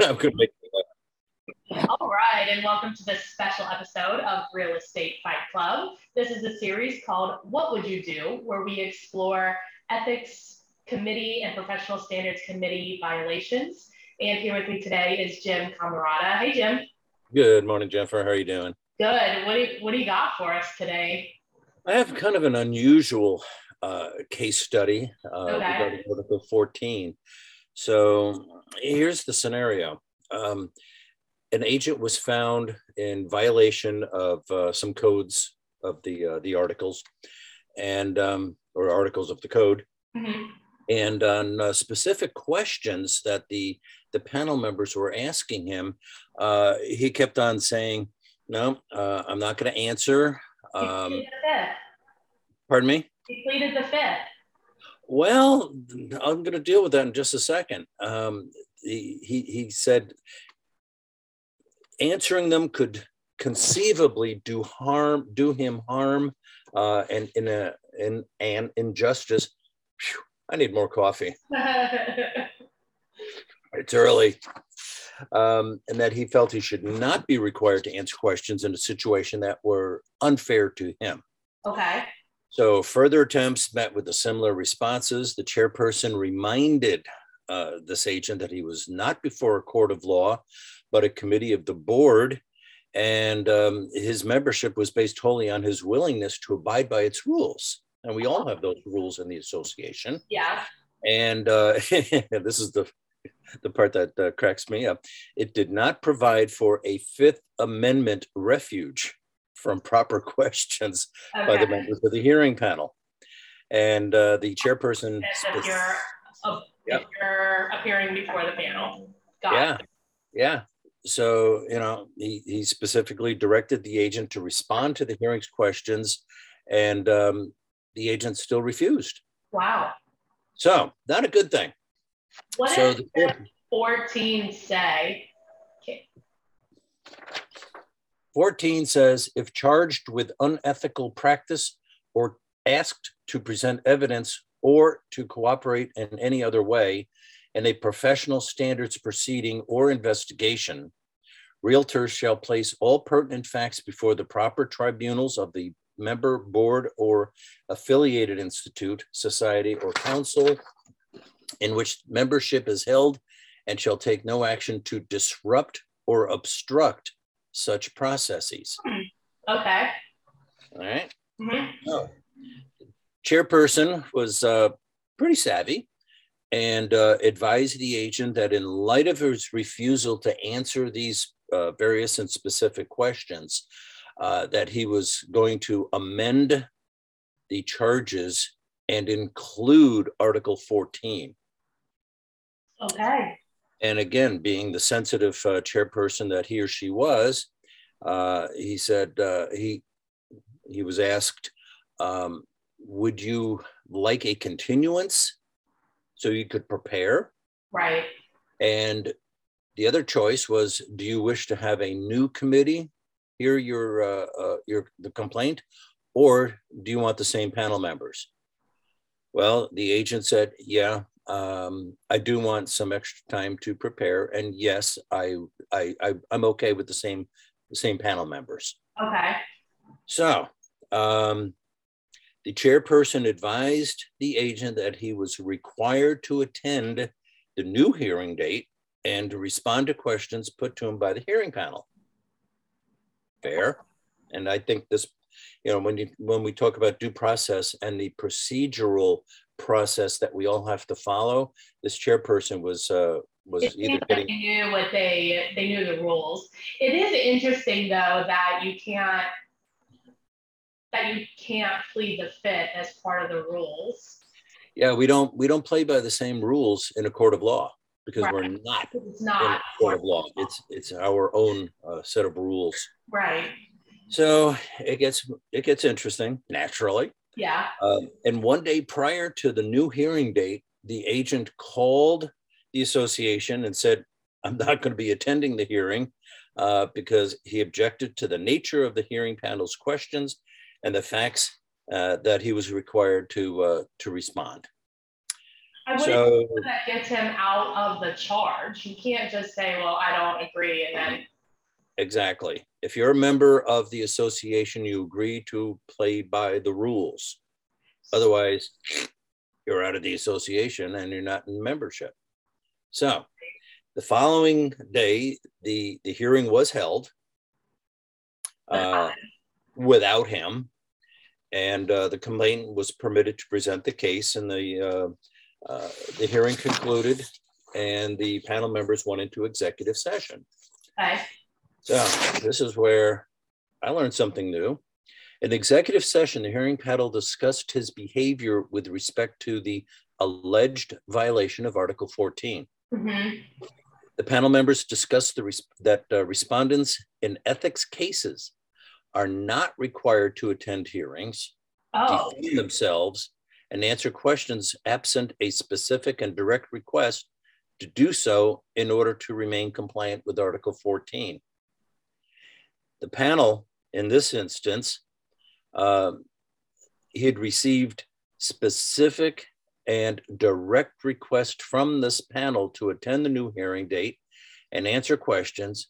I'm going to make All right, and welcome to this special episode of Real Estate Fight Club. This is a series called What Would You Do, where we explore ethics committee and professional standards committee violations. And here with me today is Jim Camarata. Hey, Jim. Good morning, Jennifer. How are you doing? Good. What do you, what do you got for us today? I have kind of an unusual uh, case study uh, okay. regarding Article 14. So here's the scenario. Um, an agent was found in violation of uh, some codes of the uh, the articles, and um, or articles of the code, mm-hmm. and on uh, specific questions that the the panel members were asking him, uh, he kept on saying, "No, uh, I'm not going to answer." Um, pardon me. He pleaded the fifth. Well, I'm going to deal with that in just a second. Um, he, he, he said answering them could conceivably do harm, do him harm, uh, and in a in an injustice. Whew, I need more coffee. it's early. Um, and that he felt he should not be required to answer questions in a situation that were unfair to him. Okay. So further attempts met with the similar responses. The chairperson reminded uh, this agent that he was not before a court of law, but a committee of the board. And um, his membership was based wholly on his willingness to abide by its rules. And we all have those rules in the association. Yeah. And uh, this is the the part that uh, cracks me up. It did not provide for a Fifth Amendment refuge from proper questions okay. by the members of the hearing panel. And uh, the chairperson. If you're, yep. if you're appearing before the panel. Got yeah. It. Yeah. So, you know, he, he specifically directed the agent to respond to the hearing's questions, and um, the agent still refused. Wow. So, not a good thing. What so does the, 14 say? 14 says if charged with unethical practice or asked to present evidence or to cooperate in any other way in a professional standards proceeding or investigation, realtors shall place all pertinent facts before the proper tribunals of the member board or affiliated institute, society, or council in which membership is held and shall take no action to disrupt or obstruct such processes. Okay. All right. mm-hmm. oh. Chairperson was uh, pretty savvy and uh, advised the agent that in light of his refusal to answer these uh, various and specific questions, uh, that he was going to amend the charges and include Article 14. Okay. And again, being the sensitive uh, chairperson that he or she was, uh, he said uh, he he was asked, um, "Would you like a continuance so you could prepare?" Right. And the other choice was, "Do you wish to have a new committee hear your uh, uh, your the complaint, or do you want the same panel members?" Well, the agent said, "Yeah, um, I do want some extra time to prepare, and yes, I, I, I am okay with the same the same panel members. Okay. So, um, the chairperson advised the agent that he was required to attend the new hearing date and to respond to questions put to him by the hearing panel. Fair, and I think this, you know, when you when we talk about due process and the procedural process that we all have to follow. This chairperson was uh, was it either getting they knew what they they knew the rules. It is interesting though that you can't that you can't plead the fifth as part of the rules. Yeah, we don't we don't play by the same rules in a court of law because right. we're not, it's not in a court of law. It's it's our own uh, set of rules. Right. So it gets it gets interesting naturally. Yeah. Um, and one day prior to the new hearing date, the agent called the association and said, I'm not going to be attending the hearing uh, because he objected to the nature of the hearing panel's questions and the facts uh, that he was required to, uh, to respond. I wouldn't so that gets him out of the charge. You can't just say, "Well, I don't agree," and then exactly. If you're a member of the association, you agree to play by the rules. Otherwise, you're out of the association and you're not in membership. So, the following day, the the hearing was held uh, without him, and uh, the complainant was permitted to present the case, and the uh, uh, the hearing concluded and the panel members went into executive session. Okay. So this is where I learned something new. In executive session, the hearing panel discussed his behavior with respect to the alleged violation of Article 14. Mm-hmm. The panel members discussed the res- that uh, respondents in ethics cases are not required to attend hearings, oh. defend themselves, and answer questions absent a specific and direct request to do so in order to remain compliant with Article 14. The panel, in this instance, uh, he had received specific and direct request from this panel to attend the new hearing date and answer questions,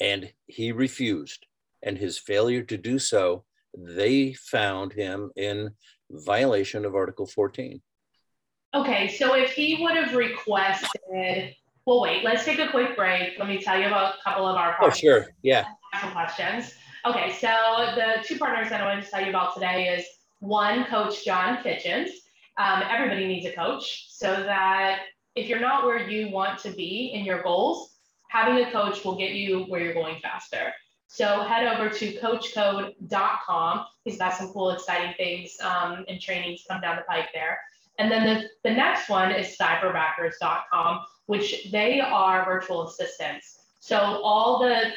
and he refused. And his failure to do so, they found him in violation of Article 14. Okay, so if he would have requested, well, wait, let's take a quick break. Let me tell you about a couple of our Oh, sure. Yeah. Some questions. Okay, so the two partners that I wanted to tell you about today is one, Coach John Kitchens. Um, everybody needs a coach so that if you're not where you want to be in your goals, having a coach will get you where you're going faster. So head over to coachcode.com. He's got some cool, exciting things um, and trainings come down the pike there. And then the, the next one is cyberbackers.com, which they are virtual assistants. So all the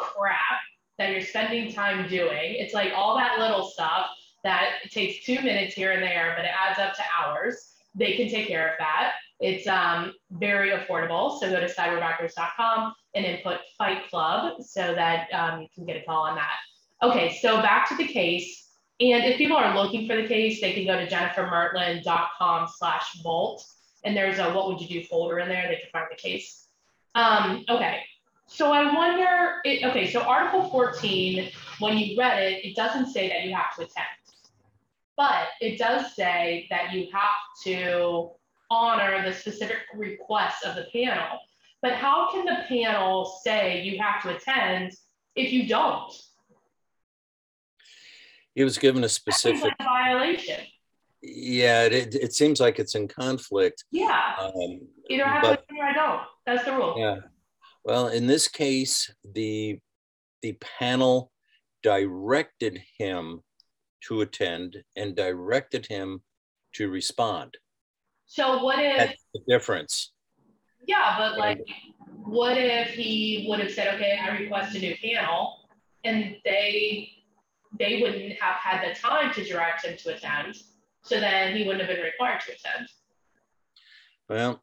crap that you're spending time doing, it's like all that little stuff that takes two minutes here and there, but it adds up to hours. They can take care of that. It's um, very affordable. So go to cyberbackers.com and input Fight Club so that um, you can get a call on that. Okay, so back to the case. And if people are looking for the case, they can go to jennifermertland.com slash vault. And there's a what would you do folder in there. They can find the case. Um, okay, so I wonder, it, okay, so Article 14, when you read it, it doesn't say that you have to attend. But it does say that you have to honor the specific requests of the panel. But how can the panel say you have to attend if you don't? He was given a specific like a violation. Yeah, it, it seems like it's in conflict. Yeah. Um, Either I have but, to or I don't. That's the rule. Yeah. Well, in this case, the the panel directed him to attend and directed him to respond. So what if That's the difference? Yeah, but like, what if he would have said, okay, I request a new panel, and they they wouldn't have had the time to direct him to attend, so then he wouldn't have been required to attend. Well,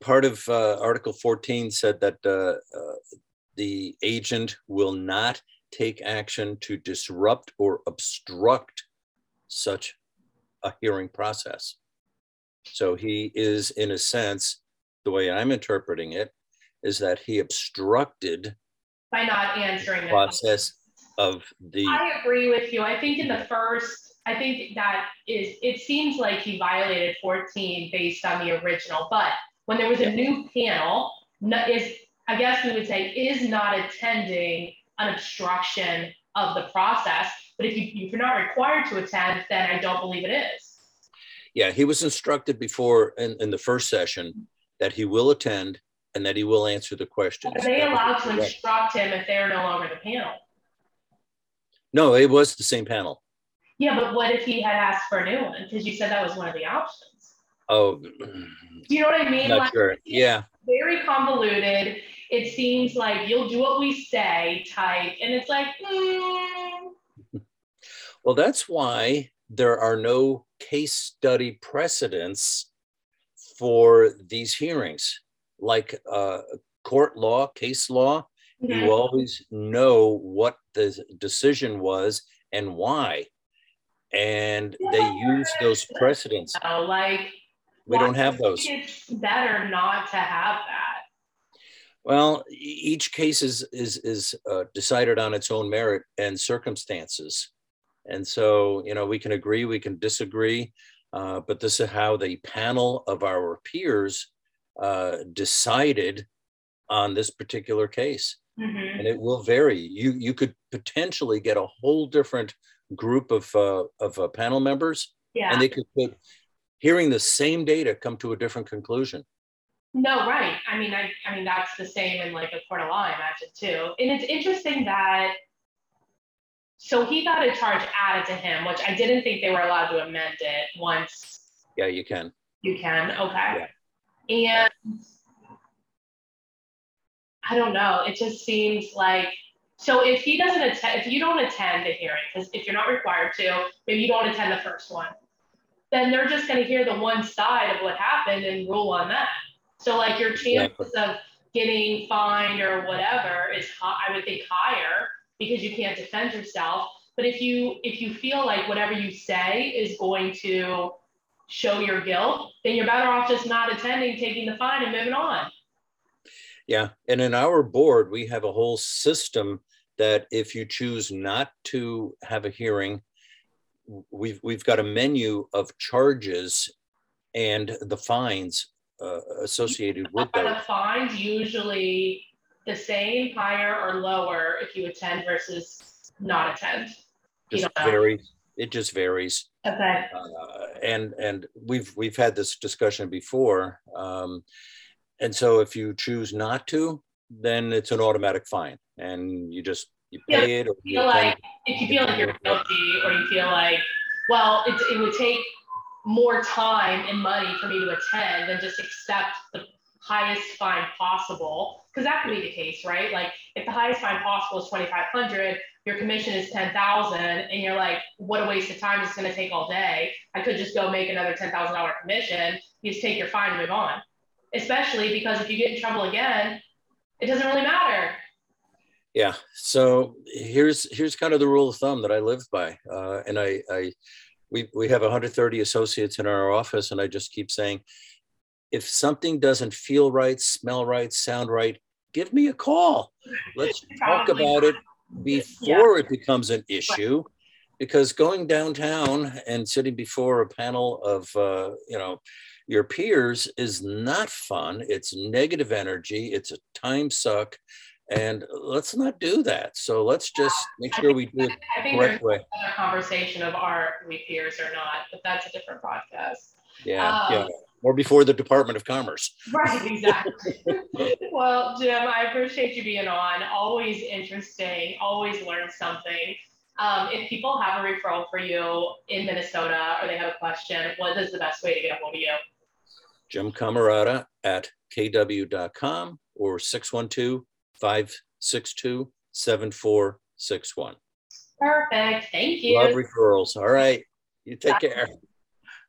part of uh, Article 14 said that uh, uh, the agent will not take action to disrupt or obstruct such a hearing process. So he is, in a sense, the way I'm interpreting it, is that he obstructed by not answering the process of the. I agree with you. I think in the first, I think that is, it seems like he violated 14 based on the original, but when there was a new panel, is I guess we would say is not attending an obstruction of the process. But if, you, if you're not required to attend, then I don't believe it is. Yeah, he was instructed before in, in the first session that he will attend and that he will answer the questions. Are they allowed to instruct him if they're no longer the panel? No, it was the same panel. Yeah, but what if he had asked for a new one? Because you said that was one of the options. Oh, you know what I mean? Not like, sure. Yeah. Very convoluted. It seems like you'll do what we say type, and it's like. Mm. Well, that's why there are no case study precedents for these hearings, like uh, court law, case law. Mm-hmm. You always know what the decision was and why. And they use those precedents. Oh, like We Why don't have those. It's better not to have that. Well, each case is is is uh, decided on its own merit and circumstances, and so you know we can agree, we can disagree, uh, but this is how the panel of our peers uh, decided on this particular case, mm-hmm. and it will vary. You you could potentially get a whole different group of uh, of uh, panel members, yeah. and they could put hearing the same data come to a different conclusion. No, right. I mean, I, I mean, that's the same in like a court of law, I imagine too. And it's interesting that, so he got a charge added to him, which I didn't think they were allowed to amend it once. Yeah, you can. You can, okay. Yeah. And I don't know, it just seems like, so if he doesn't attend, if you don't attend the hearing, because if you're not required to, maybe you don't attend the first one, then they're just gonna hear the one side of what happened and rule on that. So like your chances of getting fined or whatever is high, I would think higher because you can't defend yourself. But if you if you feel like whatever you say is going to show your guilt, then you're better off just not attending, taking the fine, and moving on. Yeah, and in our board, we have a whole system that if you choose not to have a hearing, we've we've got a menu of charges and the fines uh, associated with Are the fines usually the same, higher, or lower if you attend versus not attend? Just varies. It just varies. Okay. Uh, and and we've we've had this discussion before. Um, and so if you choose not to, then it's an automatic fine, and you just you pay yeah, it. Or feel like if you feel like you're guilty, or you feel like well, it, it would take more time and money for me to attend than just accept the highest fine possible because that could be the case right? Like if the highest fine possible is 2500 your commission is 10000 and you're like what a waste of time it's going to take all day. I could just go make another $10000 commission you just take your fine and move on. Especially because if you get in trouble again it doesn't really matter yeah so here's here's kind of the rule of thumb that i live by uh, and i i we, we have 130 associates in our office and i just keep saying if something doesn't feel right smell right sound right give me a call. Let's talk about it before yeah. it becomes an issue because going downtown and sitting before a panel of uh, you know your peers is not fun. It's negative energy. It's a time suck and let's not do that. So let's just make sure we do it I think correct way. A conversation of are we peers or not, but that's a different podcast. Yeah, um, yeah. Or before the Department of Commerce. Right, exactly. well, Jim, I appreciate you being on. Always interesting. Always learn something. Um, if people have a referral for you in Minnesota or they have a question, what is the best way to get a hold of you? Jim Camarata at kw.com or 612 562 7461. Perfect. Thank you. Love referrals. All right. You take care.